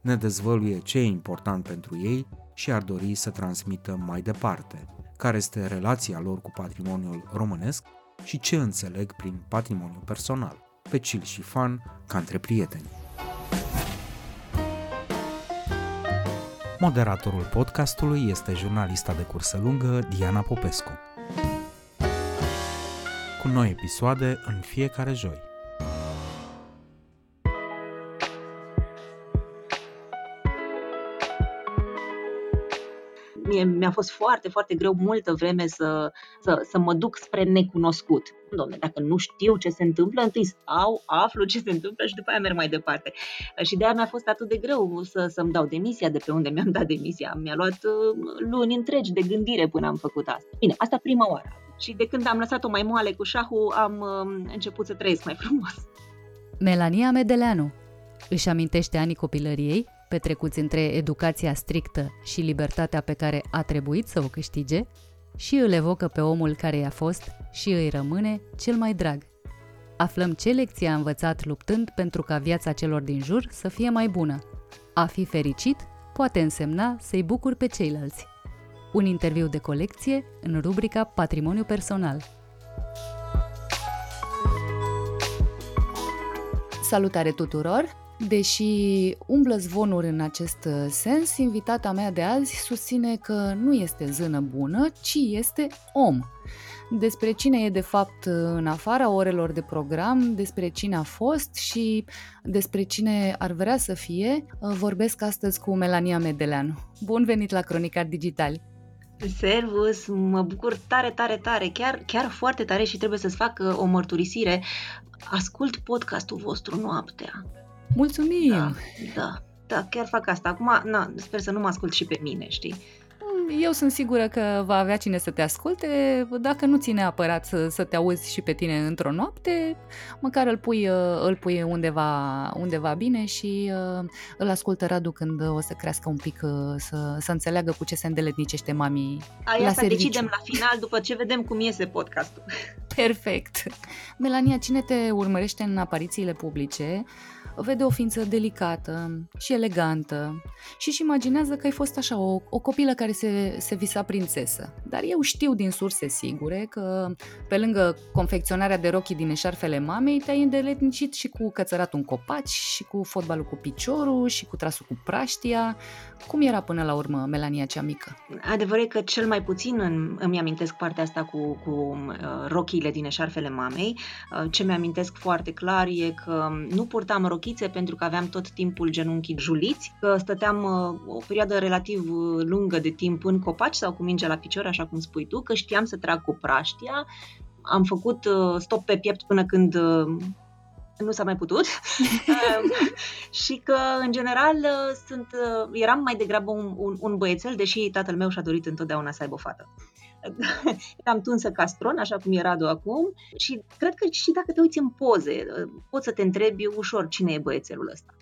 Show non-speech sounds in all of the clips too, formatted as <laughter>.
Ne dezvăluie ce e important pentru ei și ar dori să transmită mai departe, care este relația lor cu patrimoniul românesc și ce înțeleg prin patrimoniu personal, pe chill și fan, ca între prieteni. Moderatorul podcastului este jurnalista de cursă lungă Diana Popescu. Cu noi episoade în fiecare joi. Mie mi-a fost foarte, foarte greu multă vreme să, să, să mă duc spre necunoscut. Domne, dacă nu știu ce se întâmplă, întâi stau, aflu ce se întâmplă și după aia merg mai departe. Și de aia mi-a fost atât de greu să, să-mi dau demisia de pe unde mi-am dat demisia. Mi-a luat uh, luni întregi de gândire până am făcut asta. Bine, asta prima oară. Și de când am lăsat-o mai moale cu șahul, am uh, început să trăiesc mai frumos. Melania Medeleanu își amintește anii copilăriei petrecuți între educația strictă și libertatea pe care a trebuit să o câștige, și îl evocă pe omul care i-a fost și îi rămâne cel mai drag. Aflăm ce lecție a învățat luptând pentru ca viața celor din jur să fie mai bună. A fi fericit poate însemna să-i bucur pe ceilalți. Un interviu de colecție în rubrica Patrimoniu personal. Salutare tuturor! Deși umblă zvonuri în acest uh, sens, invitata mea de azi susține că nu este zână bună, ci este om. Despre cine e de fapt uh, în afara orelor de program, despre cine a fost și despre cine ar vrea să fie, uh, vorbesc astăzi cu Melania Medeleanu. Bun venit la Cronicar Digital! Servus, mă bucur tare, tare, tare, chiar, chiar foarte tare și trebuie să-ți fac o mărturisire. Ascult podcastul vostru noaptea. Mulțumim! Da, da, da, chiar fac asta. Acum, na, sper să nu mă ascult și pe mine, știi? Eu sunt sigură că va avea cine să te asculte. Dacă nu ține neapărat să, să te auzi și pe tine într-o noapte, măcar îl pui, uh, îl pui undeva, undeva bine și uh, îl ascultă Radu când o să crească un pic, uh, să, să înțeleagă cu ce se îndeletnicește mami Aia la să decidem la final după ce vedem cum iese podcastul. Perfect. Melania, cine te urmărește în aparițiile publice vede o ființă delicată și elegantă și își imaginează că ai fost așa o, o copilă care se, se visa prințesă. Dar eu știu din surse sigure că pe lângă confecționarea de rochii din eșarfele mamei te-ai îndeletnicit și cu cățăratul în copaci și cu fotbalul cu piciorul și cu trasul cu praștia. Cum era până la urmă Melania cea mică? Adevărul e că cel mai puțin în, îmi amintesc partea asta cu, cu uh, rochiile din eșarfele mamei. Uh, ce mi-amintesc foarte clar e că nu purtam rochițe pentru că aveam tot timpul genunchii juliți, că stăteam uh, o perioadă relativ uh, lungă de timp în copaci sau cu mingea la picior, așa cum spui tu, că știam să trag cu praștia. Am făcut uh, stop pe piept până când uh, nu s-a mai putut <laughs> um, și că, în general, uh, sunt, uh, eram mai degrabă un, un, un băiețel, deși tatăl meu și-a dorit întotdeauna să aibă o fată. <laughs> eram tunsă castron, așa cum e Radu acum și cred că și dacă te uiți în poze, uh, poți să te întrebi ușor cine e băiețelul ăsta.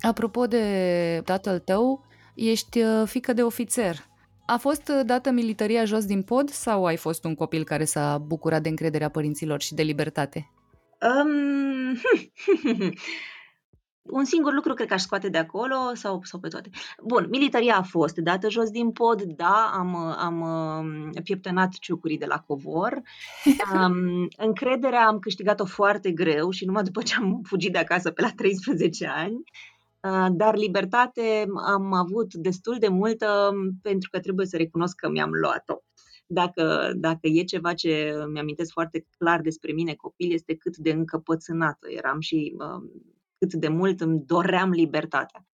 Apropo de tatăl tău, ești fică de ofițer. A fost dată militaria jos din pod sau ai fost un copil care s-a bucurat de încrederea părinților și de libertate? Um, <laughs> un singur lucru cred că aș scoate de acolo sau, sau pe toate. Bun, militaria a fost dată jos din pod, da, am, am um, pieptănat ciucurii de la covor. Um, <laughs> încrederea am câștigat-o foarte greu și numai după ce am fugit de acasă pe la 13 ani. Uh, dar libertate am avut destul de multă pentru că trebuie să recunosc că mi-am luat-o dacă, dacă e ceva ce mi-amintesc foarte clar despre mine copil, este cât de încăpățânată eram și um, cât de mult îmi doream libertatea.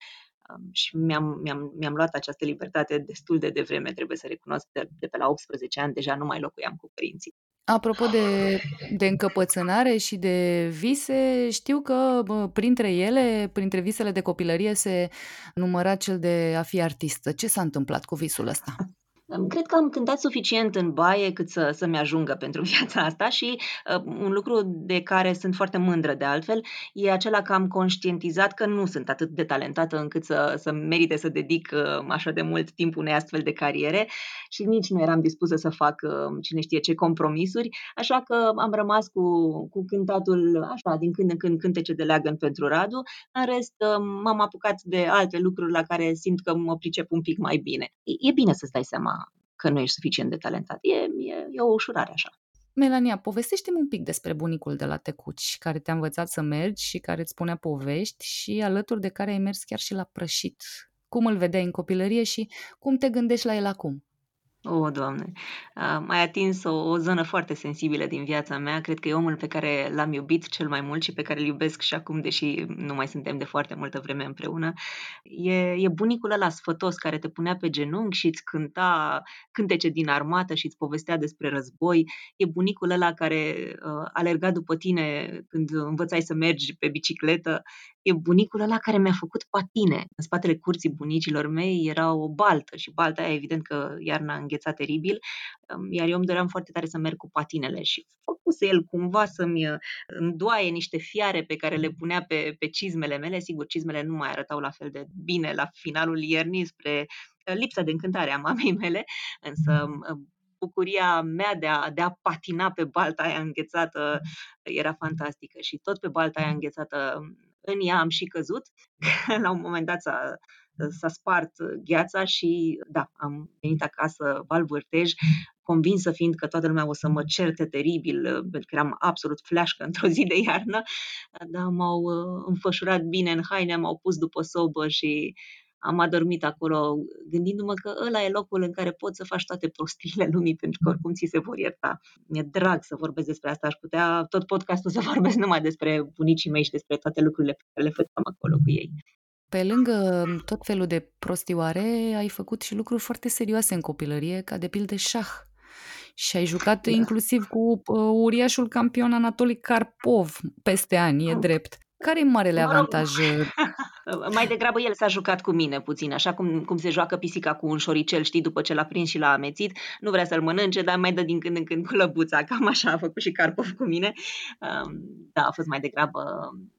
Um, și mi-am, mi-am, mi-am luat această libertate destul de devreme, trebuie să recunosc, de, de pe la 18 ani deja nu mai locuiam cu părinții. Apropo de, de încăpățânare și de vise, știu că bă, printre ele, printre visele de copilărie, se număra cel de a fi artistă. Ce s-a întâmplat cu visul ăsta? Cred că am cântat suficient în baie cât să, să-mi ajungă pentru <laughs> viața asta și uh, un lucru de care sunt foarte mândră de altfel e acela că am conștientizat că nu sunt atât de talentată încât să, să merite să dedic uh, așa de mult timp unei astfel de cariere și nici nu eram dispusă să fac uh, cine știe ce compromisuri, așa că am rămas cu, cu cântatul așa din când în când cântece de leagăn pentru Radu, în rest uh, m-am apucat de alte lucruri la care simt că mă pricep un pic mai bine. E, e bine să-ți dai seama că nu ești suficient de talentat. E, e, e o ușurare așa. Melania, povestește-mi un pic despre bunicul de la Tecuci, care te-a învățat să mergi și care îți spunea povești și alături de care ai mers chiar și la prășit. Cum îl vedeai în copilărie și cum te gândești la el acum? O, Doamne! Mai atins o, o zonă foarte sensibilă din viața mea. Cred că e omul pe care l-am iubit cel mai mult și pe care îl iubesc și acum, deși nu mai suntem de foarte multă vreme împreună. E, e bunicul ăla sfătos care te punea pe genunchi și îți cânta cântece din armată și îți povestea despre război. E bunicul ăla care uh, alerga după tine când învățai să mergi pe bicicletă e bunicul ăla care mi-a făcut patine. În spatele curții bunicilor mei era o baltă și balta aia evident că iarna a înghețat teribil, iar eu îmi doream foarte tare să merg cu patinele și făcuse el cumva să-mi uh, îndoaie niște fiare pe care le punea pe, pe cizmele mele. Sigur, cizmele nu mai arătau la fel de bine la finalul iernii spre uh, lipsa de încântare a mamei <laughs> mele, însă uh, bucuria mea de a, de a patina pe balta aia înghețată era fantastică și tot pe balta aia înghețată în ea am și căzut. <laughs> La un moment dat s-a, s-a spart gheața și da, am venit acasă valvârtej, convinsă fiind că toată lumea o să mă certe teribil, pentru că eram absolut fleașcă într-o zi de iarnă, dar m-au uh, înfășurat bine în haine, m-au pus după sobă și am adormit acolo gândindu-mă că ăla e locul în care poți să faci toate prostiile lumii pentru că oricum ți se vor ierta. Mi-e drag să vorbesc despre asta, aș putea tot podcastul să vorbesc numai despre bunicii mei și despre toate lucrurile pe care le făceam acolo cu ei. Pe lângă tot felul de prostioare, ai făcut și lucruri foarte serioase în copilărie, ca de pildă șah. Și ai jucat da. inclusiv cu uh, uriașul campion Anatoli Karpov peste ani, e oh. drept. Care e marele mă rog, avantaj? <laughs> mai degrabă el s-a jucat cu mine puțin, așa cum, cum se joacă pisica cu un șoricel, știi, după ce l-a prins și l-a amețit. Nu vrea să-l mănânce, dar mai dă din când în când cu lăbuța, <laughs> cam așa a făcut și Carpov cu mine. Da, a fost mai degrabă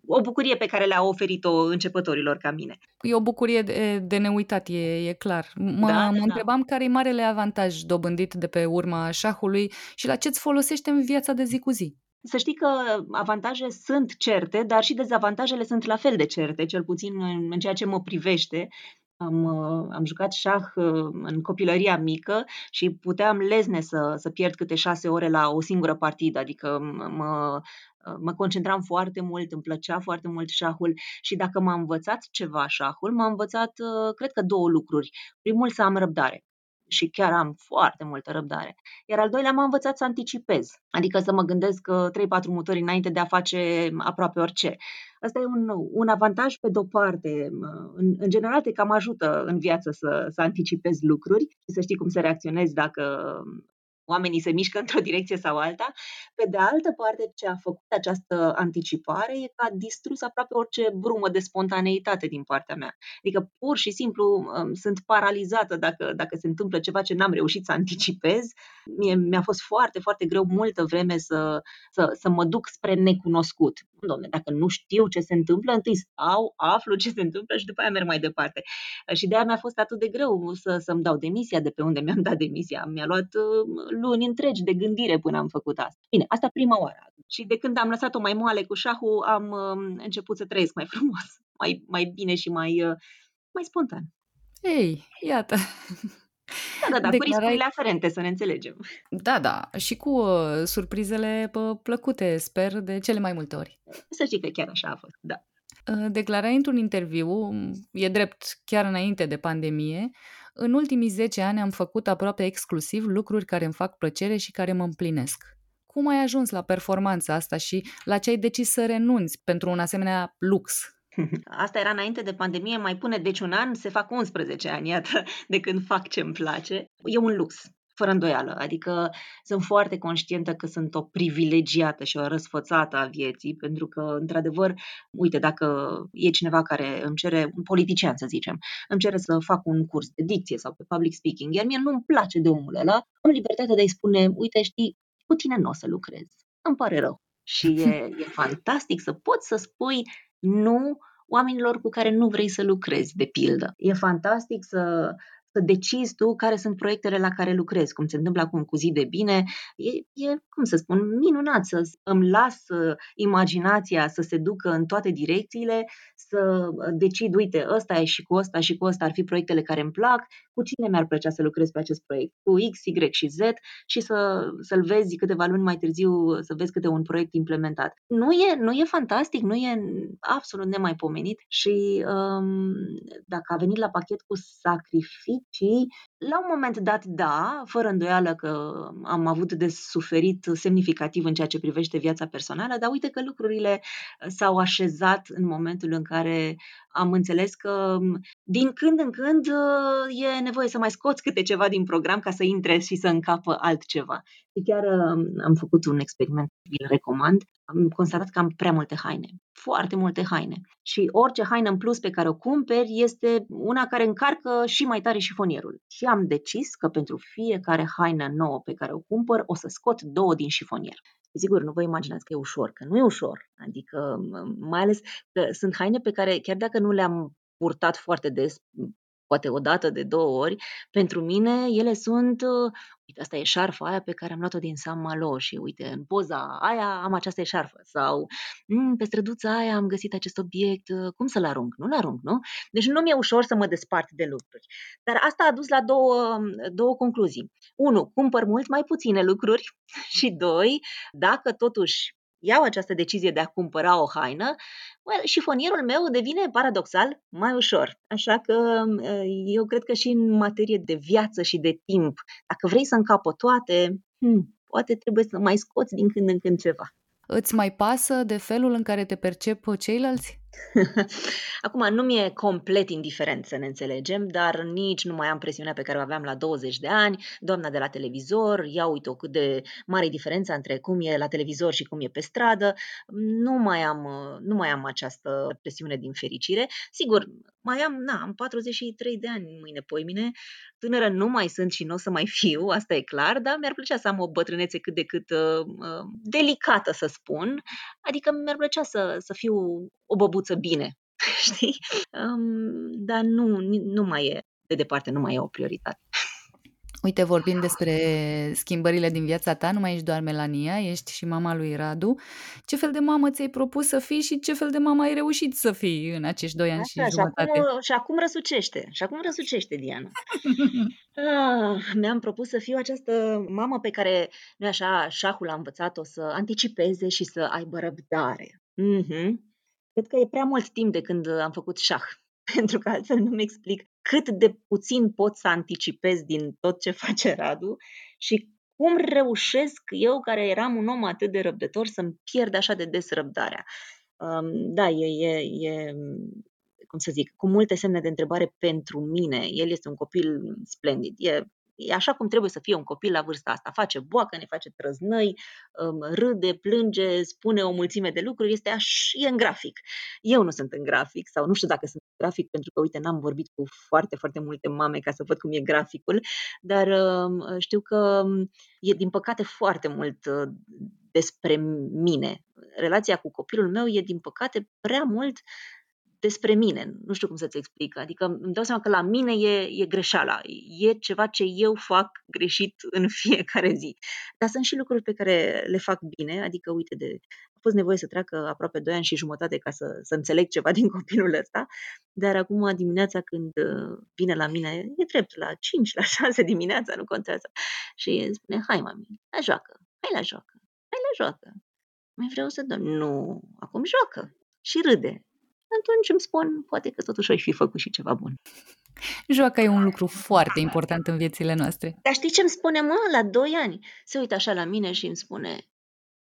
o bucurie pe care le-a oferit-o începătorilor ca mine. E o bucurie de, de neuitat, e, e clar. Mă, da, mă da. întrebam care e marele avantaj dobândit de pe urma șahului și la ce-ți folosește în viața de zi cu zi. Să știi că avantaje sunt certe, dar și dezavantajele sunt la fel de certe, cel puțin în, în ceea ce mă privește. Am, am jucat șah uh, în copilăria mică și puteam lezne să, să pierd câte șase ore la o singură partidă, adică mă, mă concentram foarte mult, îmi plăcea foarte mult șahul și dacă m-a învățat ceva șahul, m-a învățat, uh, cred că, două lucruri. Primul, să am răbdare și chiar am foarte multă răbdare. Iar al doilea m-a învățat să anticipez, adică să mă gândesc 3-4 uh, mutări înainte de a face aproape orice. Asta e un, un avantaj pe de-o parte. În, în general te cam ajută în viață să, să anticipezi lucruri și să știi cum să reacționezi dacă oamenii se mișcă într-o direcție sau alta. Pe de altă parte, ce a făcut această anticipare e că a distrus aproape orice brumă de spontaneitate din partea mea. Adică pur și simplu um, sunt paralizată dacă, dacă se întâmplă ceva ce n-am reușit să anticipez. Mie, mi-a fost foarte, foarte greu multă vreme să, să, să mă duc spre necunoscut. Domne, dacă nu știu ce se întâmplă, întâi stau, aflu ce se întâmplă și după aia merg mai departe. Și de aia mi-a fost atât de greu să, să-mi dau demisia de pe unde mi-am dat demisia. Mi-a luat uh, luni întregi de gândire până am făcut asta. Bine, asta prima oară. Și de când am lăsat-o mai moale cu șahul, am uh, început să trăiesc mai <laughs> frumos, mai, mai bine și mai, uh, mai spontan. Ei, iată. Da, da, da, Declarai... cu riscurile aferente, să ne înțelegem. Da, da, și cu uh, surprizele uh, plăcute, sper, de cele mai multe ori. Să știi că chiar așa a fost, da. Uh, declarai într-un interviu, e drept chiar înainte de pandemie, în ultimii 10 ani am făcut aproape exclusiv lucruri care îmi fac plăcere și care mă împlinesc. Cum ai ajuns la performanța asta și la ce ai decis să renunți pentru un asemenea lux? <laughs> Asta era înainte de pandemie, mai pune deci un an, se fac 11 ani, iată, de când fac ce îmi place. E un lux. Fără îndoială. Adică sunt foarte conștientă că sunt o privilegiată și o răsfățată a vieții, pentru că, într-adevăr, uite, dacă e cineva care îmi cere, un politician să zicem, îmi cere să fac un curs de dicție sau pe public speaking, iar mie nu-mi place de omul ăla, am libertatea de a-i spune, uite, știi, cu tine nu o să lucrez. Îmi pare rău. Și e, e <laughs> fantastic să poți să spui nu oamenilor cu care nu vrei să lucrezi, de pildă. E fantastic să să decizi tu care sunt proiectele la care lucrezi, cum se întâmplă acum cu zi de bine. E, e cum să spun, minunat să îmi las uh, imaginația să se ducă în toate direcțiile, să uh, decid, uite, ăsta e și cu ăsta și cu ăsta ar fi proiectele care îmi plac, cu cine mi-ar plăcea să lucrez pe acest proiect, cu X, Y și Z și să, să-l vezi câteva luni mai târziu, să vezi câte un proiect implementat. Nu e, nu e fantastic, nu e absolut nemaipomenit și um, dacă a venit la pachet cu sacrificii, la un moment dat, da, fără îndoială că am avut de suferit semnificativ în ceea ce privește viața personală, dar uite că lucrurile s-au așezat în momentul în care am înțeles că din când în când e nevoie să mai scoți câte ceva din program ca să intre și să încapă altceva. Și chiar am făcut un experiment, vi-l recomand. Am constatat că am prea multe haine, foarte multe haine. Și orice haină în plus pe care o cumperi este una care încarcă și mai tare șifonierul. Și am decis că pentru fiecare haină nouă pe care o cumpăr, o să scot două din șifonier. Sigur, nu vă imaginați că e ușor, că nu e ușor. Adică, mai ales că sunt haine pe care, chiar dacă nu le-am purtat foarte des, poate o dată de două ori, pentru mine ele sunt, uh, uite, asta e șarfa aia pe care am luat-o din San Malo și uite, în poza aia am această șarfă sau mm, pe străduța aia am găsit acest obiect, uh, cum să-l arunc? Nu-l arunc, nu? Deci nu mi-e ușor să mă despart de lucruri. Dar asta a dus la două, două concluzii. Unu, cumpăr mult mai puține lucruri <laughs> și doi, dacă totuși iau această decizie de a cumpăra o haină, well, șifonierul meu devine paradoxal mai ușor. Așa că eu cred că și în materie de viață și de timp, dacă vrei să încapă toate, hmm, poate trebuie să mai scoți din când în când ceva. Îți mai pasă de felul în care te percep ceilalți? <laughs> Acum, nu mi-e complet indiferent să ne înțelegem, dar nici nu mai am presiunea pe care o aveam la 20 de ani, doamna de la televizor, ia uite-o cât de mare diferența între cum e la televizor și cum e pe stradă, nu mai am, nu mai am această presiune din fericire. Sigur, mai am, na, am 43 de ani mâine, poimine, tânără nu mai sunt și nu o să mai fiu, <laughs> asta e clar, dar mi-ar plăcea să am o bătrânețe cât de cât uh, uh delicată, să spun, adică mi-ar plăcea să, să fiu o băbuță bine, <laughs> știi? Um, dar nu, nu mai e, de departe, nu mai e o prioritate. Uite, vorbim despre schimbările din viața ta, nu mai ești doar Melania, ești și mama lui Radu. Ce fel de mamă ți-ai propus să fii și ce fel de mamă ai reușit să fii în acești doi ani Așa, și jumătate? Și acum, și acum răsucește, și acum răsucește, Diana. <laughs> ah, mi-am propus să fiu această mamă pe care, nu așa, șahul a învățat-o să anticipeze și să aibă răbdare. Mm-hmm. Cred că e prea mult timp de când am făcut șah, <laughs> pentru că altfel nu-mi explic cât de puțin pot să anticipez din tot ce <laughs> face Radu și cum reușesc eu, care eram un om atât de răbdător, să-mi pierd așa de des răbdarea. Um, da, e, e, e, cum să zic, cu multe semne de întrebare pentru mine. El este un copil splendid, e e așa cum trebuie să fie un copil la vârsta asta. Face boacă, ne face trăznăi, um, râde, plânge, spune o mulțime de lucruri, este aș, e în grafic. Eu nu sunt în grafic sau nu știu dacă sunt în grafic pentru că, uite, n-am vorbit cu foarte, foarte multe mame ca să văd cum e graficul, dar um, știu că um, e, din păcate, foarte mult uh, despre mine. Relația cu copilul meu e, din păcate, prea mult despre mine. Nu știu cum să-ți explic. Adică îmi dau seama că la mine e, e greșeala. E ceva ce eu fac greșit în <laughs> fiecare zi. Dar sunt și lucruri pe care le fac bine. Adică, uite, de, a fost nevoie să treacă aproape 2 ani și jumătate ca să, să înțeleg ceva din copilul ăsta. Dar acum dimineața când uh, vine la mine, e drept, la 5, la <laughs> 6 dimineața, nu contează. Și spune, hai mami, la joacă, hai la joacă, hai la joacă. Mai vreau să dorm. Nu, acum joacă. Și râde atunci îmi spun, poate că totuși ai fi făcut și ceva bun. Joaca e un lucru foarte important în viețile noastre. Dar știi ce îmi spune, mă, la doi ani? Se uită așa la mine și îmi spune,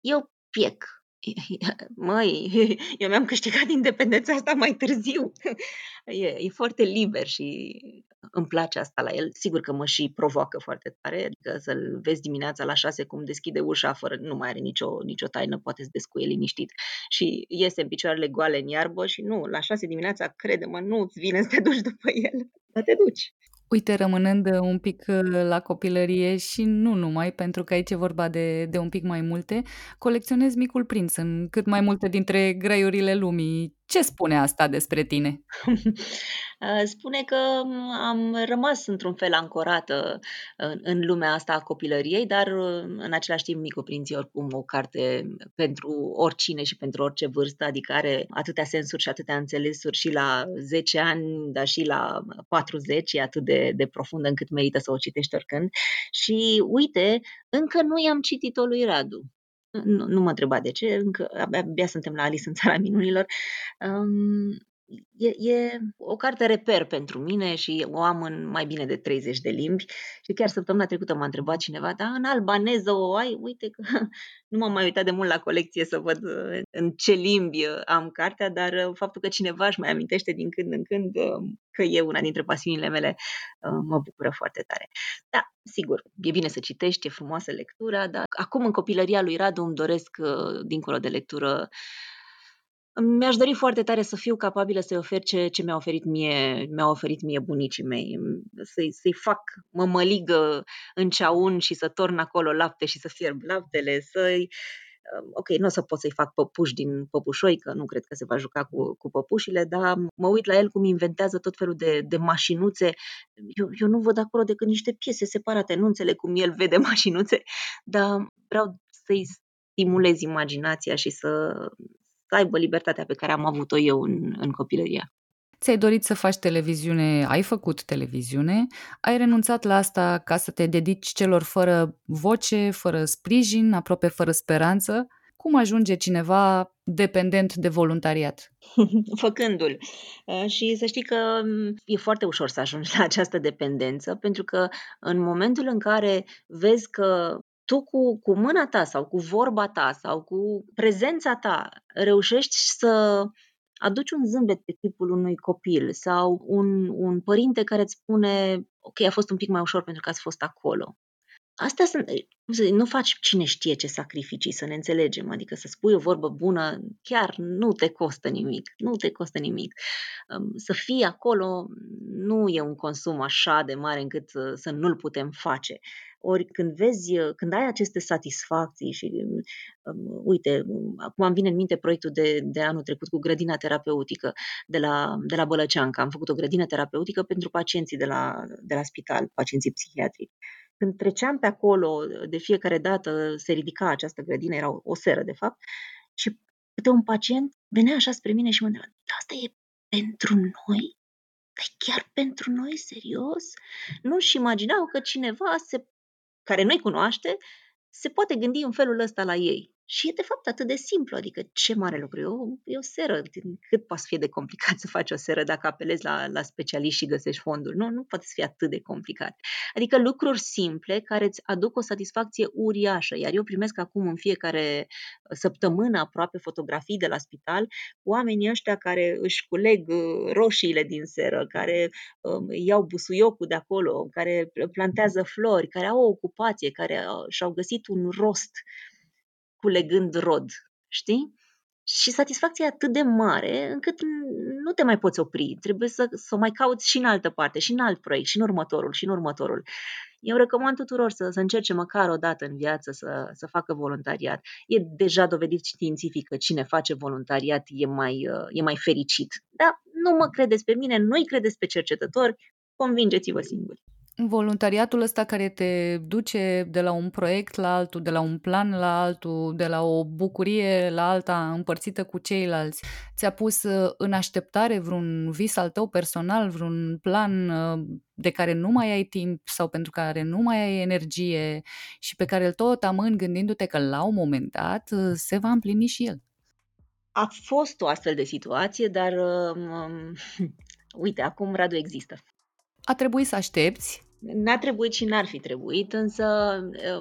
eu piec, <laughs> Măi, <laughs> eu mi-am câștigat independența asta mai târziu. <laughs> E, e foarte liber și îmi place asta la el. Sigur că mă și provoacă foarte tare, adică să-l vezi dimineața la șase cum deschide ușa fără, nu mai are nicio, nicio taină, poate să descuie liniștit. Și iese în picioarele goale în iarbă și nu, la șase dimineața, crede-mă, nu-ți vine să te duci după el, dar te duci. Uite, rămânând uh, un pic uh, la copilărie și nu numai, pentru că aici e vorba de, de un pic mai multe, colecționez Micul Prinț în cât mai multe dintre graiurile lumii. Ce spune asta despre tine? <laughs> Uh, spune că am rămas într-un fel ancorată în, în lumea asta a copilăriei, dar în același timp Micul Prinț e oricum o carte pentru oricine și pentru orice vârstă, adică are atâtea sensuri și atâtea înțelesuri și la 10 ani, dar și la 40, e atât de, de profundă încât merită să o citești oricând. Și uite, încă nu i-am citit-o lui Radu. Nu, nu mă întreba de ce, încă abia, abia suntem la Alice în țara minunilor. Um, e, e o carte reper pentru mine și o am în mai bine de 30 de limbi și chiar săptămâna trecută m-a întrebat cineva, da, în albaneză o ai? Uite că <laughs> nu m-am mai uitat de mult la colecție să văd uh, în ce limbi uh, am cartea, dar uh, faptul că cineva își mai amintește din când în când că e una dintre pasiunile mele mă bucură foarte tare. Da, sigur, e bine să citești, e frumoasă lectura, dar acum în copilăria lui Radu îmi doresc, dincolo de lectură, mi-aș dori foarte tare să fiu capabilă să-i ofer ce, ce mi-a oferit mie, mi-a oferit mie bunicii mei. Să-i, să-i fac mămăligă în ceaun și să torn acolo lapte și să fierb laptele, să-i um, ok, nu o să pot să-i fac păpuși din păpușoi, că nu cred că se va juca cu, cu păpușile, dar mă uit la el cum inventează tot felul de, de mașinuțe. Eu, eu nu văd acolo decât niște piese separate, nu înțeleg cum el vede mașinuțe, dar vreau să-i stimulez imaginația și să, să aibă libertatea pe care am avut-o eu în, în copilăria. Ți-ai dorit să faci televiziune, ai făcut televiziune, ai renunțat la asta ca să te dedici celor fără voce, fără sprijin, aproape fără speranță. Cum ajunge cineva dependent de voluntariat? <laughs> Făcându-l. Uh, și să știi că mm, e foarte ușor să ajungi la această dependență, pentru că în momentul în care vezi că tu cu, cu mâna ta sau cu vorba ta sau cu prezența ta reușești să aduci un zâmbet pe tipul unui copil sau un, un părinte care îți spune ok, a fost un pic mai ușor pentru că ați fost acolo. Astea sunt, nu faci cine știe ce sacrificii, să ne înțelegem, adică să spui o vorbă bună chiar nu te costă nimic, nu te costă nimic. Să fii acolo nu e un consum așa de mare încât să nu-l putem face. Ori când vezi, când ai aceste satisfacții și, um, uite, acum îmi vine în minte proiectul de, de anul trecut cu grădina terapeutică de la, de la Bălăceanca. Am făcut o grădină terapeutică pentru pacienții de la, de la spital, pacienții psihiatrici. Când treceam pe acolo, de fiecare dată se ridica această grădină, era o, o seră de fapt, și câte un pacient venea așa spre mine și mă întreba, asta e pentru noi? E chiar pentru noi, serios? Nu-și imaginau că cineva se care nu-i cunoaște, se poate gândi în felul ăsta la ei. Și e de fapt atât de simplu, adică ce mare lucru, e o, e o seră, cât poate fi de complicat <laughs> să faci o seră dacă apelezi la, la specialiști și găsești fonduri, nu, nu poate să fie atât de complicat. Adică lucruri simple care îți aduc o satisfacție uriașă, iar eu primesc acum în fiecare săptămână aproape fotografii de la spital cu oamenii ăștia care își culeg uh, roșiile din seră, care um, iau busuiocul de acolo, care plantează flori, care au o ocupație, care uh, și-au găsit un rost culegând rod, știi? Și satisfacția e atât de mare încât nu te mai poți opri. Trebuie să, să o mai cauți și în altă parte, și în alt proiect, și în următorul, și în următorul. Eu recomand tuturor să, să încerce măcar o dată în viață să, să facă voluntariat. E deja dovedit științific că cine face voluntariat e mai, e mai fericit. Dar nu mă credeți pe mine, nu-i credeți pe cercetători, convingeți-vă singuri voluntariatul ăsta care te duce de la un proiect la altul, de la un plan la altul, de la o bucurie la alta împărțită cu ceilalți, ți-a pus uh, în așteptare vreun vis al tău personal, vreun plan uh, de care nu mai ai timp sau pentru care nu mai ai energie și pe care îl tot amâni gândindu-te că la un moment dat uh, se va împlini și el? A fost o astfel de situație, dar um, <laughs> uite, acum Radu există. A trebuit să aștepți N-a trebuit și n-ar fi trebuit, însă,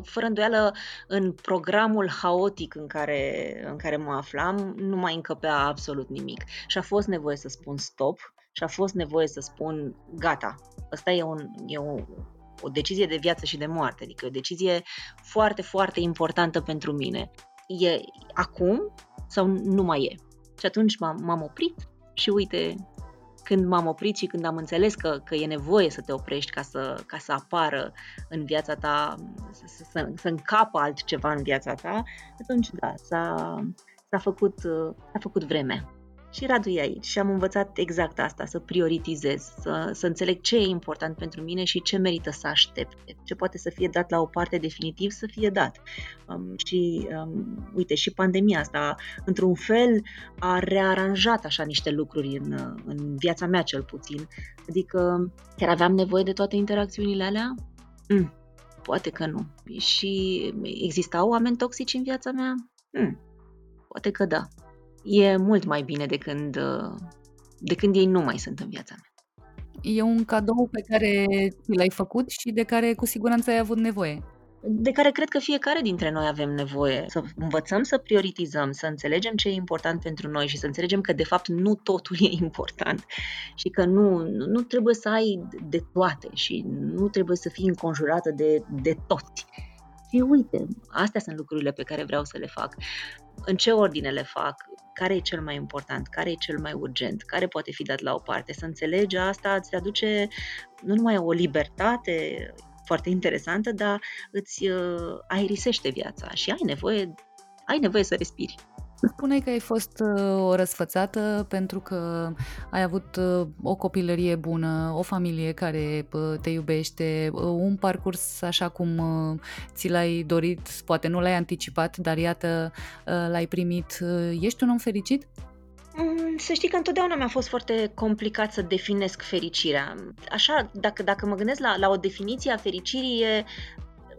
fără îndoială, în programul haotic în care, în care mă aflam, nu mai încăpea absolut nimic. Și a fost nevoie să spun stop și a fost nevoie să spun gata. Asta e, un, e o, o decizie de viață și de moarte, adică o decizie foarte, foarte importantă pentru mine. E acum sau nu mai e? Și atunci m-am, m-am oprit și uite, când m-am oprit și când am înțeles că, că e nevoie să te oprești ca să, ca să apară în viața ta, să, să, să încapă altceva în viața ta, atunci da, s-a, s-a, făcut, s-a făcut vreme. Și Radu e aici și am învățat exact asta, să prioritizez, să, să înțeleg ce e important pentru mine și ce merită să aștepte, ce poate să fie dat la o parte definitiv, să fie dat. Um, și um, uite, și pandemia asta, într-un fel, a rearanjat așa niște lucruri în, în viața mea cel puțin. Adică chiar aveam nevoie de toate interacțiunile alea? Mm, poate că nu. Și existau oameni toxici în viața mea? Mm, poate că da e mult mai bine de când, de când ei nu mai sunt în viața mea. E un cadou pe care ți l-ai făcut și de care cu siguranță ai avut nevoie. De care cred că fiecare dintre noi avem nevoie. Să învățăm să prioritizăm, să înțelegem ce e important pentru noi și să înțelegem că, de fapt, nu totul e important și că nu, nu trebuie să ai de toate și nu trebuie să fii înconjurată de, de toți. Și uite, astea sunt lucrurile pe care vreau să le fac. În ce ordine le fac? Care e cel mai important, care e cel mai urgent, care poate fi dat la o parte. Să înțelegi asta îți aduce nu numai o libertate foarte interesantă, dar îți uh, aerisește viața și ai nevoie, ai nevoie să respiri. Spuneai că ai fost uh, o răsfățată pentru că ai avut uh, o copilărie bună, o familie care uh, te iubește, un parcurs așa cum ți l-ai dorit, poate nu l-ai anticipat, dar iată, l-ai primit. Ești un om fericit? Mm, să știi că întotdeauna mi-a fost foarte complicat să definesc fericirea. Așa, dacă, dacă mă gândesc la, la o definiție a fericirii, e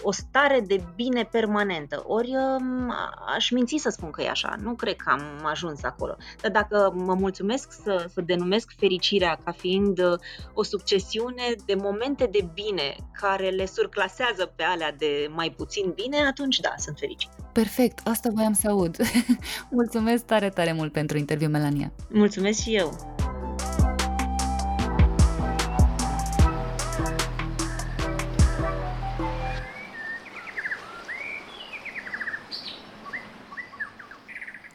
o stare de bine permanentă. Ori um, aș minți să spun că e așa, nu cred că am ajuns acolo. Dar dacă mă mulțumesc să, să denumesc fericirea ca fiind uh, o succesiune de momente de bine care le surclasează pe alea de mai puțin bine, atunci da, sunt fericit. Perfect, asta voiam să aud. <laughs> Mulțumesc tare, tare mult pentru interviu, Melania. Mulțumesc și eu.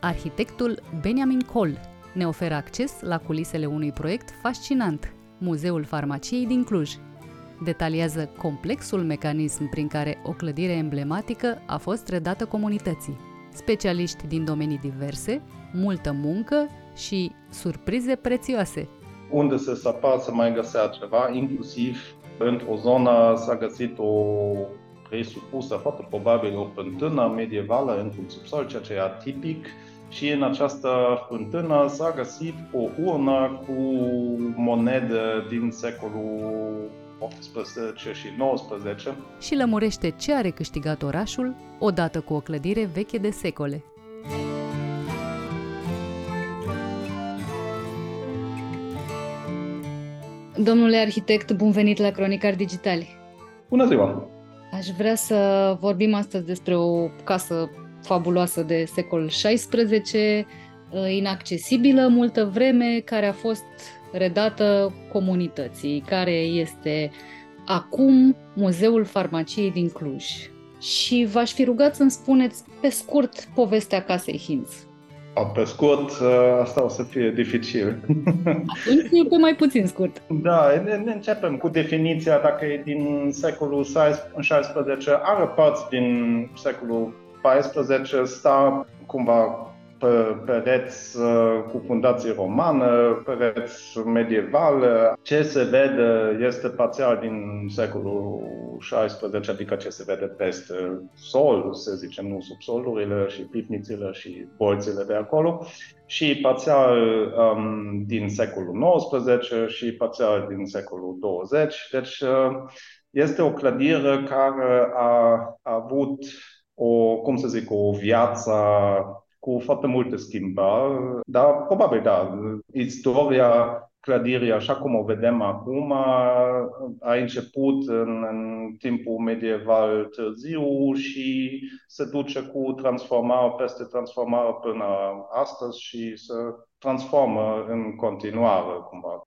Arhitectul Benjamin Kohl ne oferă acces la culisele unui proiect fascinant, Muzeul Farmaciei din Cluj. Detaliază complexul mecanism prin care o clădire emblematică a fost redată comunității. Specialiști din domenii diverse, multă muncă și surprize prețioase. Unde se săpa să mai găsea ceva, inclusiv într-o zonă s-a găsit o presupusă, foarte probabil o fântână medievală într-un subsol, ceea ce e atipic și în această fântână s-a găsit o urnă cu monede din secolul 18 și 19. Și lămurește ce are câștigat orașul odată cu o clădire veche de secole. Domnule arhitect, bun venit la Cronicar Digitali. Bună ziua! Aș vrea să vorbim astăzi despre o casă fabuloasă de secol XVI, uh, inaccesibilă multă vreme, care a fost redată comunității, care este acum Muzeul Farmaciei din Cluj. Și v-aș fi rugat să-mi spuneți pe scurt povestea casei Hinz. Pe scurt, ă, asta o să fie dificil. <laughs> Atunci pe mai puțin scurt. Da, ne începem cu definiția, dacă e din secolul XVI, are părți din secolul XIV, sta cumva pe pereți uh, cu fundație romană, pereți medievale. Ce se vede este parțial din secolul XVI, adică ce se vede peste sol, să zicem, nu subsolurile și pivnițile și bolțile de acolo, și parțial um, din secolul XIX și parțial din secolul 20. Deci uh, este o clădire care a, a avut o, cum să zic, o viață cu foarte multe schimbări, dar probabil da, istoria clădirii așa cum o vedem acum a început în, în timpul medieval târziu și se duce cu transformare peste transformare până astăzi și se transformă în continuare cumva.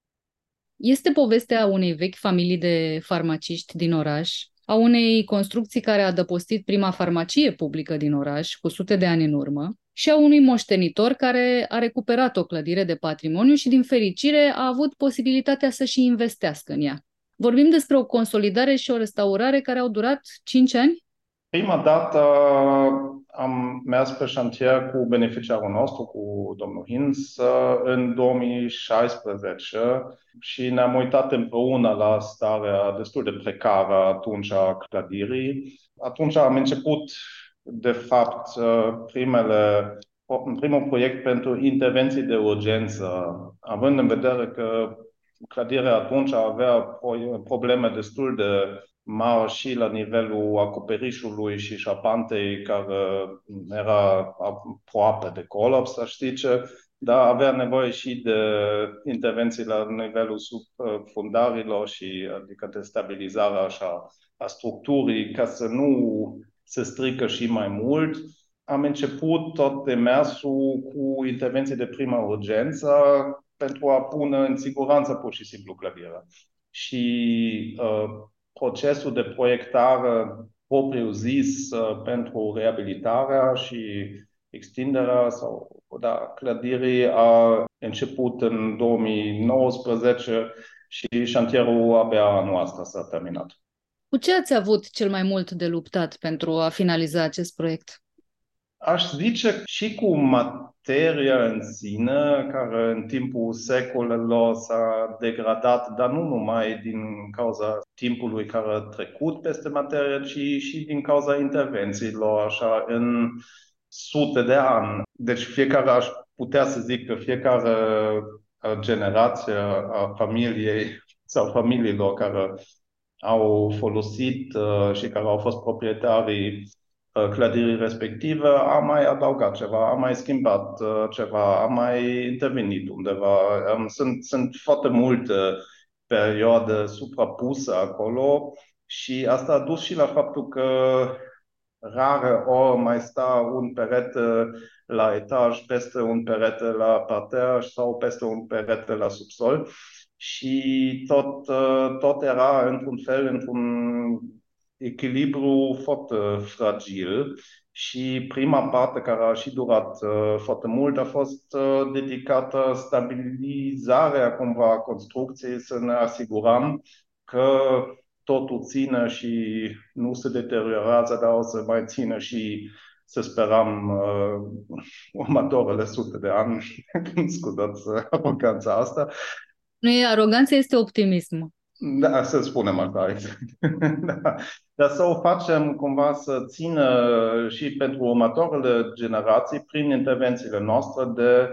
Este povestea unei vechi familii de farmaciști din oraș, a unei construcții care a adăpostit prima farmacie publică din oraș cu sute de ani în urmă și a unui moștenitor care a recuperat o clădire de patrimoniu și, din fericire, a avut posibilitatea să și investească în ea. Vorbim despre o consolidare și o restaurare care au durat 5 ani? Prima dată am mers pe șantier cu beneficiarul nostru, cu domnul Hinz, în 2016 și ne-am uitat împreună la starea destul de precară atunci a clădirii. Atunci am început de fapt, uh, primele, primul proiect pentru intervenții de urgență, având în vedere că clădirea atunci avea probleme destul de mari și la nivelul acoperișului și șapantei, care era aproape de colaps, să știi ce, dar avea nevoie și de intervenții la nivelul subfundarilor și adică de stabilizarea așa a structurii ca să nu se strică și mai mult. Am început tot demersul cu intervenții de primă urgență pentru a pune în siguranță pur și simplu clădirea. Și uh, procesul de proiectare propriu zis uh, pentru reabilitarea și extinderea sau da, clădirii a început în 2019 și șantierul abia anul ăsta s-a terminat. Cu ce ați avut cel mai mult de luptat pentru a finaliza acest proiect? Aș zice și cu materia în sine, care în timpul secolelor s-a degradat, dar nu numai din cauza timpului care a trecut peste materie, ci și din cauza intervențiilor, așa, în sute de ani. Deci fiecare aș putea să zic că fiecare generație a familiei sau familiilor care au folosit uh, și care au fost proprietarii uh, clădirii respective, a mai adăugat ceva, a mai schimbat uh, ceva, a mai intervenit undeva. Um, sunt, sunt foarte multe perioade suprapuse acolo și asta a dus și la faptul că rare ori mai sta un perete la etaj peste un perete la parter sau peste un perete la subsol și tot, uh, tot era într-un fel, într-un echilibru foarte fragil. Și prima parte care a și durat uh, foarte mult a fost uh, dedicată stabilizarea cumva a construcției, să ne asigurăm că totul ține și nu se deteriorează, dar o să mai țină și să sperăm uh, următoarele sute de ani, <laughs> când scuzați aroganța asta, nu e aroganță, este optimism. Da, să spunem așa. <laughs> da. Dar să o facem cumva să țină și pentru următoarele generații prin intervențiile noastre de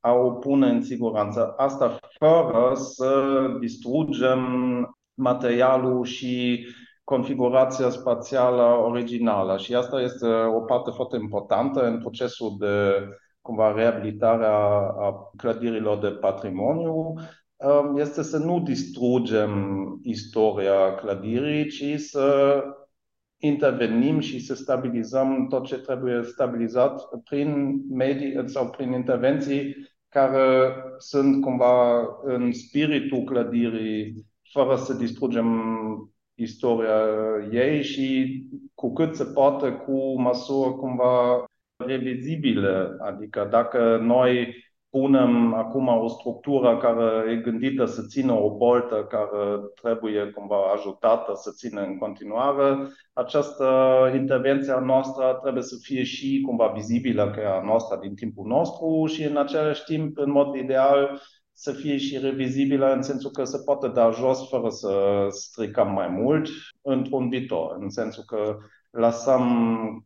a o pune în siguranță. Asta fără să distrugem materialul și configurația spațială originală. Și asta este o parte foarte importantă în procesul de cumva reabilitare a clădirilor de patrimoniu, este să nu distrugem istoria clădirii, ci să intervenim și să stabilizăm tot ce trebuie stabilizat prin medii sau prin intervenții care sunt cumva în spiritul clădirii, fără să distrugem istoria ei și cu cât se poate cu măsură cumva revizibile. Adică dacă noi punem acum o structură care e gândită să țină o boltă care trebuie cumva ajutată să țină în continuare, această intervenție a noastră trebuie să fie și cumva vizibilă că a noastră din timpul nostru și în același timp, în mod ideal, să fie și revizibilă în sensul că se poate da jos fără să stricăm mai mult într-un viitor, în sensul că lăsăm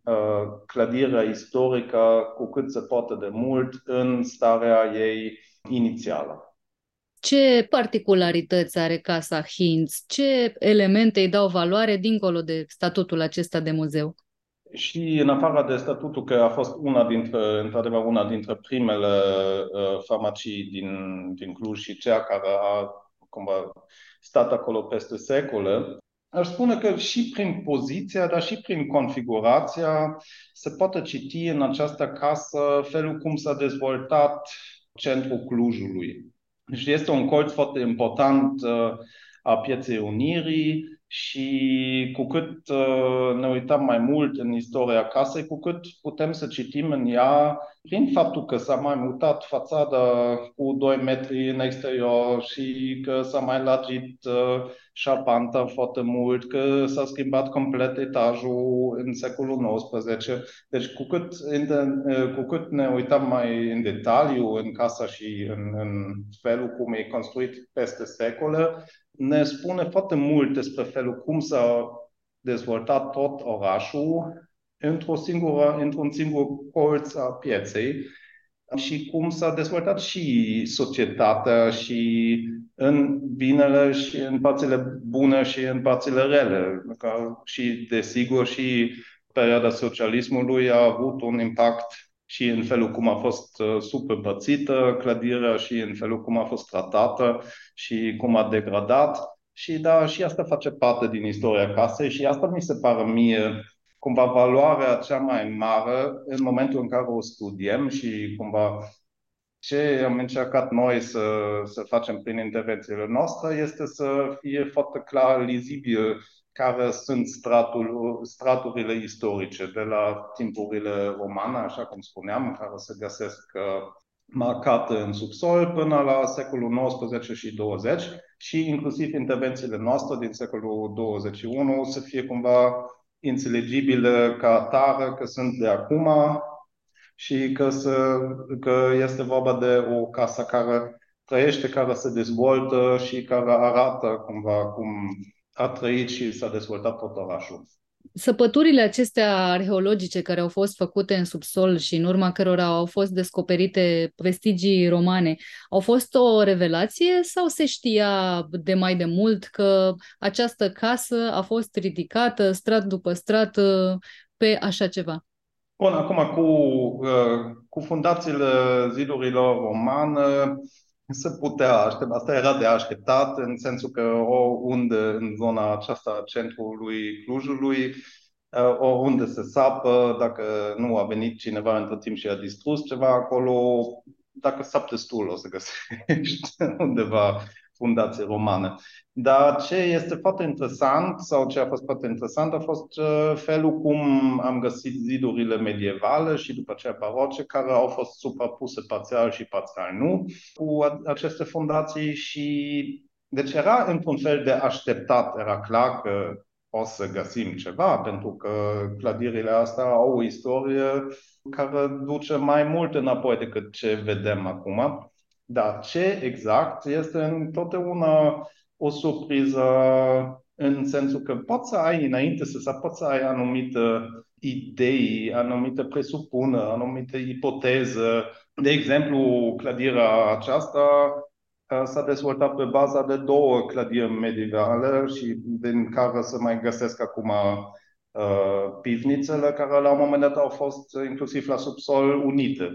uh, clădirea istorică cu cât se poate de mult în starea ei inițială. Ce particularități are Casa Hinz? Ce elemente îi dau valoare dincolo de statutul acesta de muzeu? Și în afară de statutul că a fost una dintre, într-adevăr, una dintre primele uh, farmacii din, din Cluj și cea care a cumva stat acolo peste secole, Aș spune că și prin poziția, dar și prin configurația se poate citi în această casă felul cum s-a dezvoltat centrul Clujului. Și este un colț foarte important uh, a pieței Unirii, și cu cât uh, ne uităm mai mult în istoria casei, cu cât putem să citim în ea, prin faptul că s-a mai mutat fațada cu 2 metri în exterior și că s-a mai lărgit uh, șarpanta foarte mult, că s-a schimbat complet etajul în secolul XIX. Deci cu cât, uh, cu cât ne uităm mai în detaliu în casa și în, în felul cum e construit peste secole, ne spune foarte mult despre felul cum s-a dezvoltat tot orașul într-o singură, într-un singur colț a pieței și cum s-a dezvoltat și societatea și în binele și în părțile bune și în părțile rele. Și, desigur, și perioada socialismului a avut un impact și în felul cum a fost uh, subîmpărțită clădirea și în felul cum a fost tratată și cum a degradat. Și da, și asta face parte din istoria casei și asta mi se pare mie cumva valoarea cea mai mare în momentul în care o studiem și cumva ce am încercat noi să, să facem prin intervențiile noastre este să fie foarte clar lizibil care sunt stratul, straturile istorice de la timpurile romane, așa cum spuneam, care se găsesc uh, marcate în subsol până la secolul XIX și 20 și inclusiv intervențiile noastre din secolul 21 să fie cumva înțelegibile ca atare că sunt de acum și că, să, că este vorba de o casă care trăiește, care se dezvoltă și care arată cumva cum a trăit și s-a dezvoltat tot orașul. Săpăturile acestea arheologice care au fost făcute în subsol și în urma cărora au fost descoperite vestigii romane, au fost o revelație sau se știa de mai de mult că această casă a fost ridicată strat după strat pe așa ceva? Bun, acum cu, uh, cu fundațiile zidurilor romane, se putea aștepta. Asta era de așteptat, în sensul că unde în zona aceasta a centrului Clujului, unde se sapă, dacă nu a venit cineva între timp și a distrus ceva acolo, dacă sap destul o să găsești <laughs> undeva fundație romană. Dar ce este foarte interesant, sau ce a fost foarte interesant, a fost uh, felul cum am găsit zidurile medievale și după aceea baroce, care au fost suprapuse parțial și parțial nu, cu aceste fundații și deci era într-un fel de așteptat, era clar că o să găsim ceva, pentru că clădirile astea au o istorie care duce mai mult înapoi decât ce vedem acum. Dar ce exact este întotdeauna o surpriză în sensul că poți să ai înainte să, să poți să ai anumite idei, anumite presupuneri, anumite ipoteze. De exemplu, clădirea aceasta uh, s-a dezvoltat pe baza de două clădiri medievale și din care se mai găsesc acum uh, pivnițele care la un moment dat au fost inclusiv la subsol unite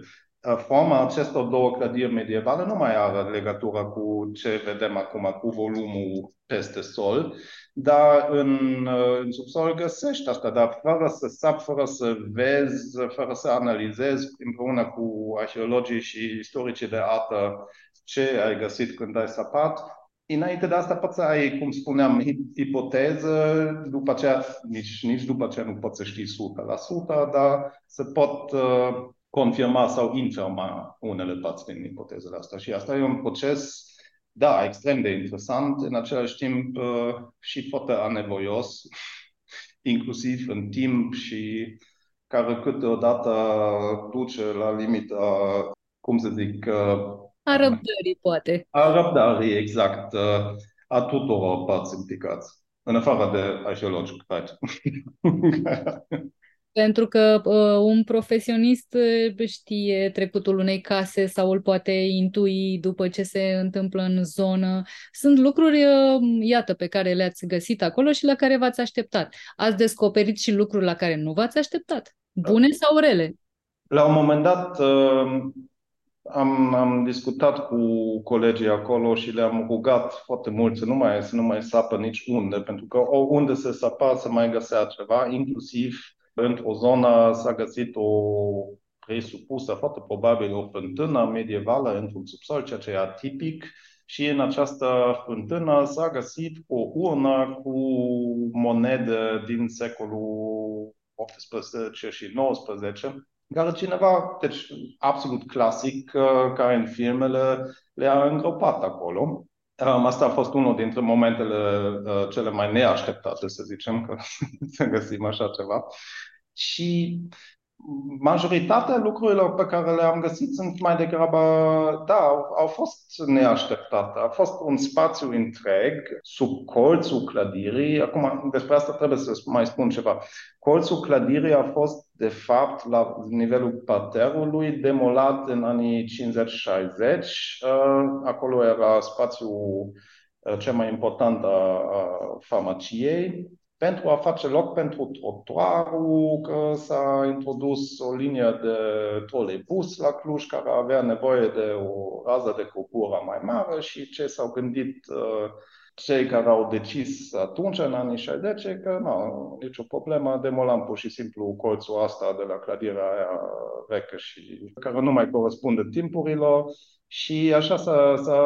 forma acestor două clădiri medievale nu mai are legătură cu ce vedem acum, cu volumul peste sol, dar în, în subsol găsești asta, dar fără să sap, fără să vezi, fără să analizezi împreună cu arheologii și istoricii de artă ce ai găsit când ai sapat, înainte de asta poți să ai, cum spuneam, ipoteză, după aceea, nici, nici după aceea nu poți să știi 100%, dar să pot uh, confirma sau infirma unele părți din ipotezele astea. Și asta e un proces, da, extrem de interesant, în același timp uh, și foarte anevoios, <laughs> inclusiv în timp și care câteodată duce la limita, cum să zic, uh, a răbdării, poate. A răbdării, exact. A tuturor părți implicați. În afară de arheologi, cred. <laughs> Pentru că uh, un profesionist uh, știe trecutul unei case sau îl poate intui după ce se întâmplă în zonă. Sunt lucruri, uh, iată, pe care le-ați găsit acolo și la care v-ați așteptat. Ați descoperit și lucruri la care nu v-ați așteptat, bune sau rele? La un moment dat, uh, am, am discutat cu colegii acolo și le-am rugat foarte mult să nu mai, să nu mai sapă nici unde, pentru că unde se sapa să mai găsea ceva, inclusiv într-o zonă s-a găsit o presupusă, foarte probabil o fântână medievală într-un subsol, ceea ce e atipic, și în această fântână s-a găsit o urnă cu monede din secolul 18 și 19, care cineva, deci absolut clasic, uh, care în filmele le-a îngropat acolo. Um, asta a fost unul dintre momentele uh, cele mai neașteptate, să zicem, că <laughs> să găsim așa ceva. Și majoritatea lucrurilor pe care le-am găsit sunt mai degrabă, da, au, au fost neașteptate. A fost un spațiu întreg sub colțul clădirii. Acum, despre asta trebuie să mai spun ceva. Colțul clădirii a fost, de fapt, la nivelul parterului, demolat în anii 50-60. Uh, acolo era spațiul uh, cel mai important a farmaciei pentru a face loc pentru trotuarul, că s-a introdus o linie de troleibus la Cluj care avea nevoie de o rază de cupură mai mare și ce s-au gândit uh, cei care au decis atunci, în anii 60, că nu, nicio problemă, demolam pur și simplu colțul asta de la clădirea aia veche și care nu mai corespunde timpurilor. Și așa s-a, s-a,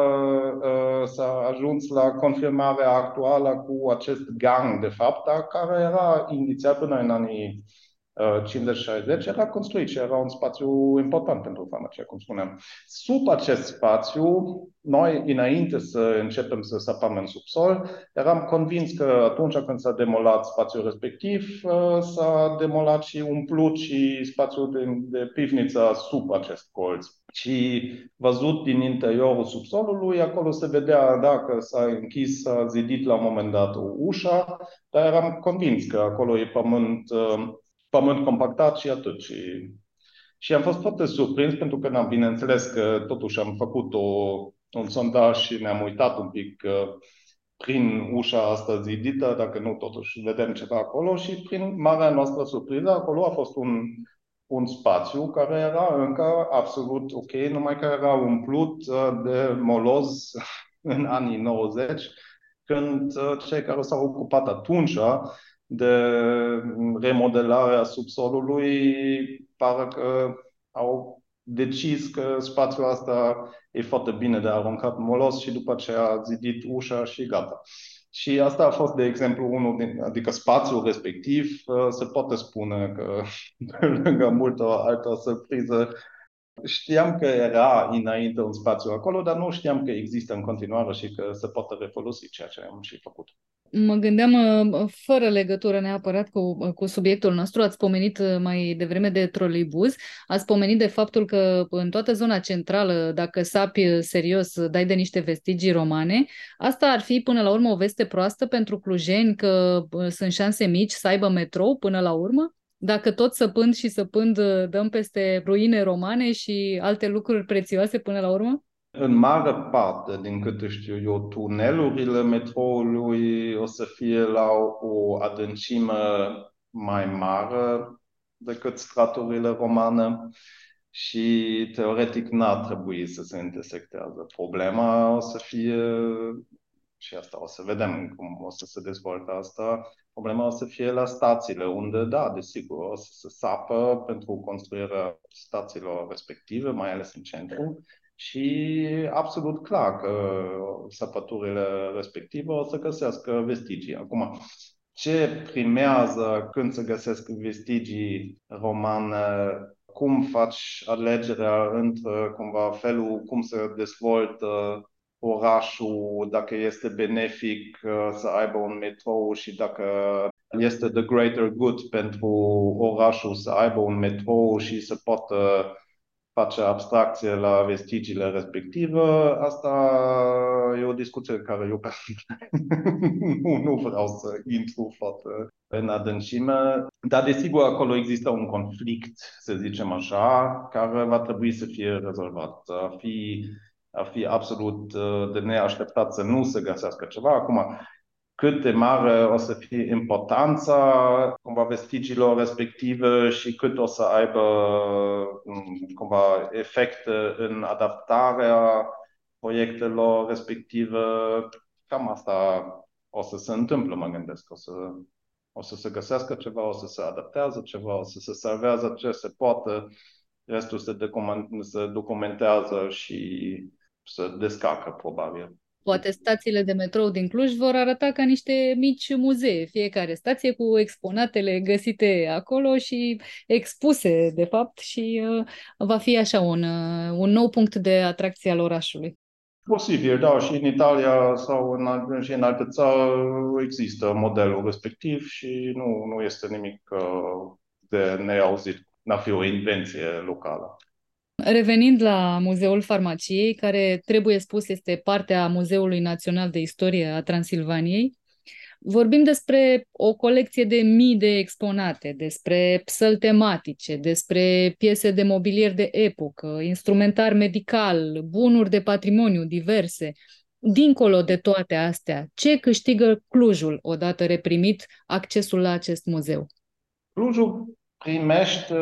uh, s-a ajuns la confirmarea actuală cu acest gang, de fapt, care era inițial până în anii 50-60 era construit și era un spațiu important pentru farmacie, cum spuneam. Sub acest spațiu, noi, înainte să începem să sapăm în subsol, eram convins că atunci când s-a demolat spațiul respectiv, uh, s-a demolat și umplut și spațiul de, de pivniță sub acest colț. Și văzut din interiorul subsolului, acolo se vedea dacă s-a închis, s-a zidit la un moment dat o ușa, dar eram convins că acolo e pământ uh, pământ compactat și atât. Și, și am fost foarte surprins pentru că, n-am bineînțeles că totuși am făcut o, un sondaj și ne-am uitat un pic uh, prin ușa asta zidită, dacă nu totuși vedem ceva acolo și prin marea noastră surpriză acolo a fost un, un spațiu care era încă absolut ok, numai că era umplut uh, de moloz <laughs> în anii 90, când uh, cei care s-au ocupat atunci de remodelare a subsolului, pare că au decis că spațiul ăsta e foarte bine de aruncat molos și după aceea a zidit ușa și gata. Și asta a fost, de exemplu, unul din, adică spațiul respectiv, uh, se poate spune că, <laughs> lângă multă altă surpriză, Știam că era înainte un spațiu acolo, dar nu știam că există în continuare și că se poate refolosi ceea ce am și făcut. Mă gândeam, uh, fără legătură neapărat cu, uh, cu subiectul nostru, ați pomenit uh, mai devreme de troleibuz, ați pomenit de faptul că în toată zona centrală, dacă sapi serios, dai de niște vestigii romane, asta ar fi până la urmă o veste proastă pentru clujeni că sunt șanse mici să aibă metrou până la urmă? dacă tot săpând și săpând dăm peste ruine romane și alte lucruri prețioase până la urmă? În mare parte, din câte știu eu, tunelurile metroului o să fie la o adâncime mai mare decât straturile romane și teoretic n-ar trebui să se intersectează. Problema o să fie și asta o să vedem cum o să se dezvolte asta. Problema o să fie la stațiile, unde, da, desigur, o să se sapă pentru construirea stațiilor respective, mai ales în centru, și absolut clar că săpăturile respective o să găsească vestigii. Acum, ce primează când se găsesc vestigii romane, cum faci alegerea între cumva felul cum se dezvoltă orașul, dacă este benefic uh, să aibă un metrou și dacă este the greater good pentru orașul să aibă un metrou și să poată face abstracție la vestigiile respective, asta e o discuție în care eu <laughs> nu, nu vreau să intru foarte în adâncime, dar desigur acolo există un conflict, să zicem așa, care va trebui să fie rezolvat. A fi, a fi absolut uh, de neașteptat să nu se găsească ceva. Acum, cât de mare o să fie importanța cumva vestigiilor respective și cât o să aibă mm, cumva efecte în adaptarea proiectelor respective. Cam asta o să se întâmple, mă gândesc. O să, o să se găsească ceva, o să se adaptează ceva, o să se salvează ce se poate, restul se, se documentează și se descarcă, probabil. Poate stațiile de metrou din Cluj vor arăta ca niște mici muzee, fiecare stație cu exponatele găsite acolo și expuse, de fapt, și uh, va fi așa un, uh, un nou punct de atracție al orașului. Posibil, da, și în Italia sau în, și în alte țări există modelul respectiv și nu, nu este nimic uh, de neauzit, n-ar fi o invenție locală. Revenind la Muzeul Farmaciei, care trebuie spus este partea Muzeului Național de Istorie a Transilvaniei, vorbim despre o colecție de mii de exponate, despre psăl tematice, despre piese de mobilier de epocă, instrumentar medical, bunuri de patrimoniu diverse. Dincolo de toate astea, ce câștigă Clujul odată reprimit accesul la acest muzeu? Clujul primește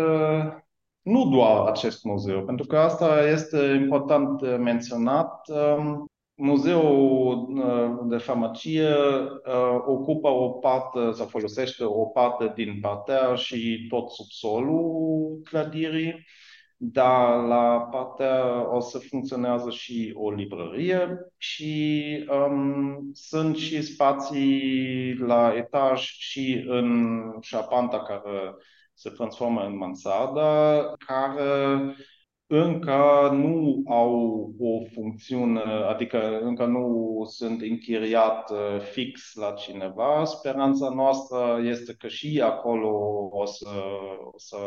nu doar acest muzeu, pentru că asta este important menționat. Um, Muzeul uh, de farmacie uh, ocupă o parte sau folosește o parte din partea și tot subsolul clădirii, dar la partea o să funcționează și o librărie și um, sunt și spații la etaj și în șapanta care se transformă în mansarda, care încă nu au o funcțiune, adică încă nu sunt închiriat fix la cineva. Speranța noastră este că și acolo o să, o să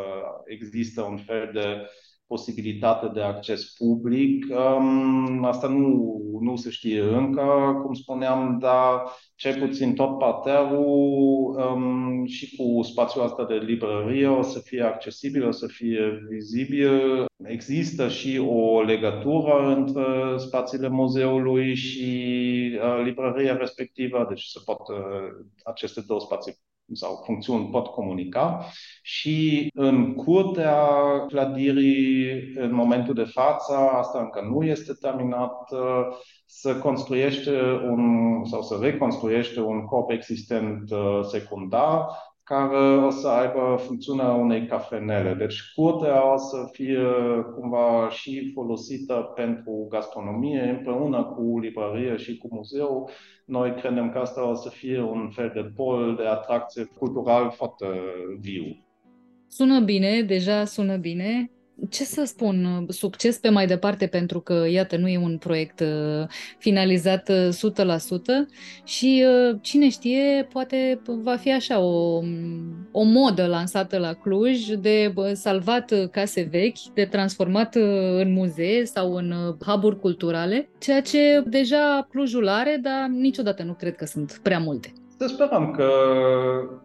există un fel de posibilitate de acces public. Um, asta nu, nu se știe încă, cum spuneam, dar cel puțin tot parterul um, și cu spațiul asta de librărie o să fie accesibil, o să fie vizibil. Există și o legătură între spațiile muzeului și uh, librăria respectivă, deci se pot uh, aceste două spații sau funcțiuni pot comunica. Și în curtea clădirii, în momentul de față, asta încă nu este terminat, să construiește un, sau să reconstruiește un corp existent uh, secundar care o să aibă funcțiunea unei cafenele. Deci curtea o să fie cumva și folosită pentru gastronomie împreună cu librărie și cu muzeu. Noi credem că asta o să fie un fel de pol de atracție cultural foarte viu. Sună bine, deja sună bine ce să spun, succes pe mai departe pentru că, iată, nu e un proiect uh, finalizat 100% uh, și uh, cine știe, poate va fi așa o, o modă lansată la Cluj de salvat case vechi, de transformat în muzee sau în hub culturale, ceea ce deja Clujul are, dar niciodată nu cred că sunt prea multe. Să sperăm că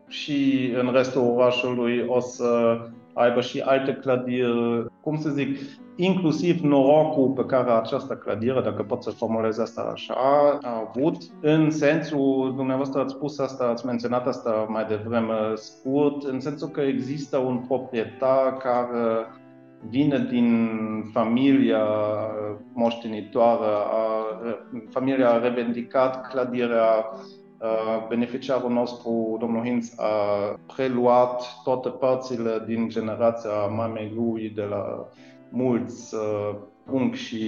și în restul orașului o să aibă și alte clădiri, cum să zic, inclusiv norocul pe care această clădire, dacă pot să formulez asta așa, a avut, în sensul, dumneavoastră ați spus asta, ați menționat asta mai devreme scurt, în sensul că există un proprietar care vine din familia moștenitoare, a, familia a revendicat clădirea Uh, beneficiarul nostru, domnul Hinz, a preluat toate părțile din generația mamei lui de la mulți uh, unchi și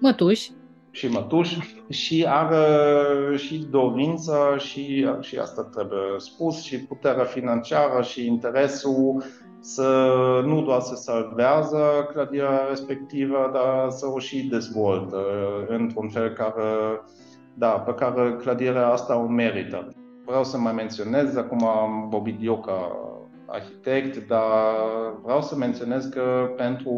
Mătuși. și mătuși și are și dorința și, și asta trebuie spus și puterea financiară și interesul să nu doar să salvează clădirea respectivă, dar să o și dezvoltă într-un fel care, da, pe care clădirea asta o merită. Vreau să mai menționez, acum am vorbit eu ca arhitect, dar vreau să menționez că pentru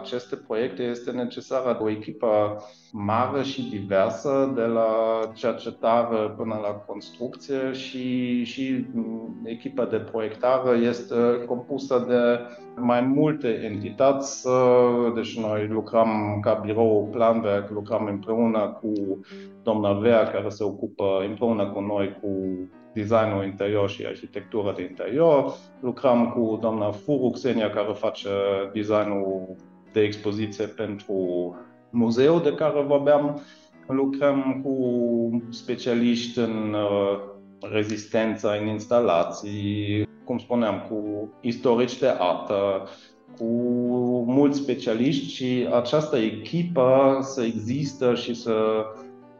aceste proiecte este necesară o echipă mare și diversă, de la cercetare până la construcție și, și echipa de proiectare este compusă de mai multe entități. Deci noi lucrăm ca birou Planwerk, lucrăm împreună cu doamna Vea, care se ocupă împreună cu noi cu designul interior și arhitectura de interior. Lucram cu doamna Furu Xenia, care face designul de expoziție pentru muzeul de care vorbeam. Lucrăm cu specialiști în uh, rezistență, în instalații, cum spuneam, cu istorici de artă, cu mulți specialiști și această echipă să există și să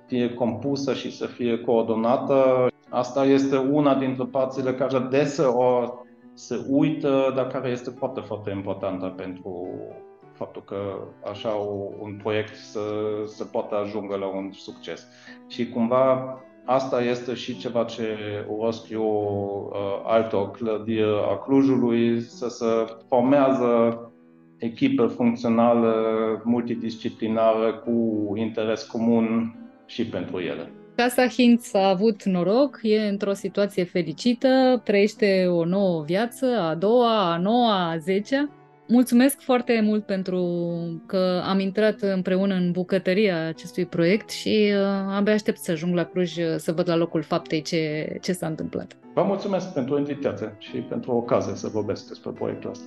fie compusă și să fie coordonată Asta este una dintre părțile care deseori se uită, dar care este foarte, foarte importantă pentru faptul că așa un proiect să, să poată ajungă la un succes. Și cumva asta este și ceva ce urăsc eu uh, altor clădiri a Clujului, să se formează echipe funcționale, multidisciplinare, cu interes comun și pentru ele. Casa Hinz a avut noroc, e într-o situație fericită, trăiește o nouă viață, a doua, a noua, a zecea. Mulțumesc foarte mult pentru că am intrat împreună în bucătăria acestui proiect și uh, abia aștept să ajung la Cluj să văd la locul faptei ce, ce s-a întâmplat. Vă mulțumesc pentru invitație și pentru ocazia să vorbesc despre proiectul ăsta.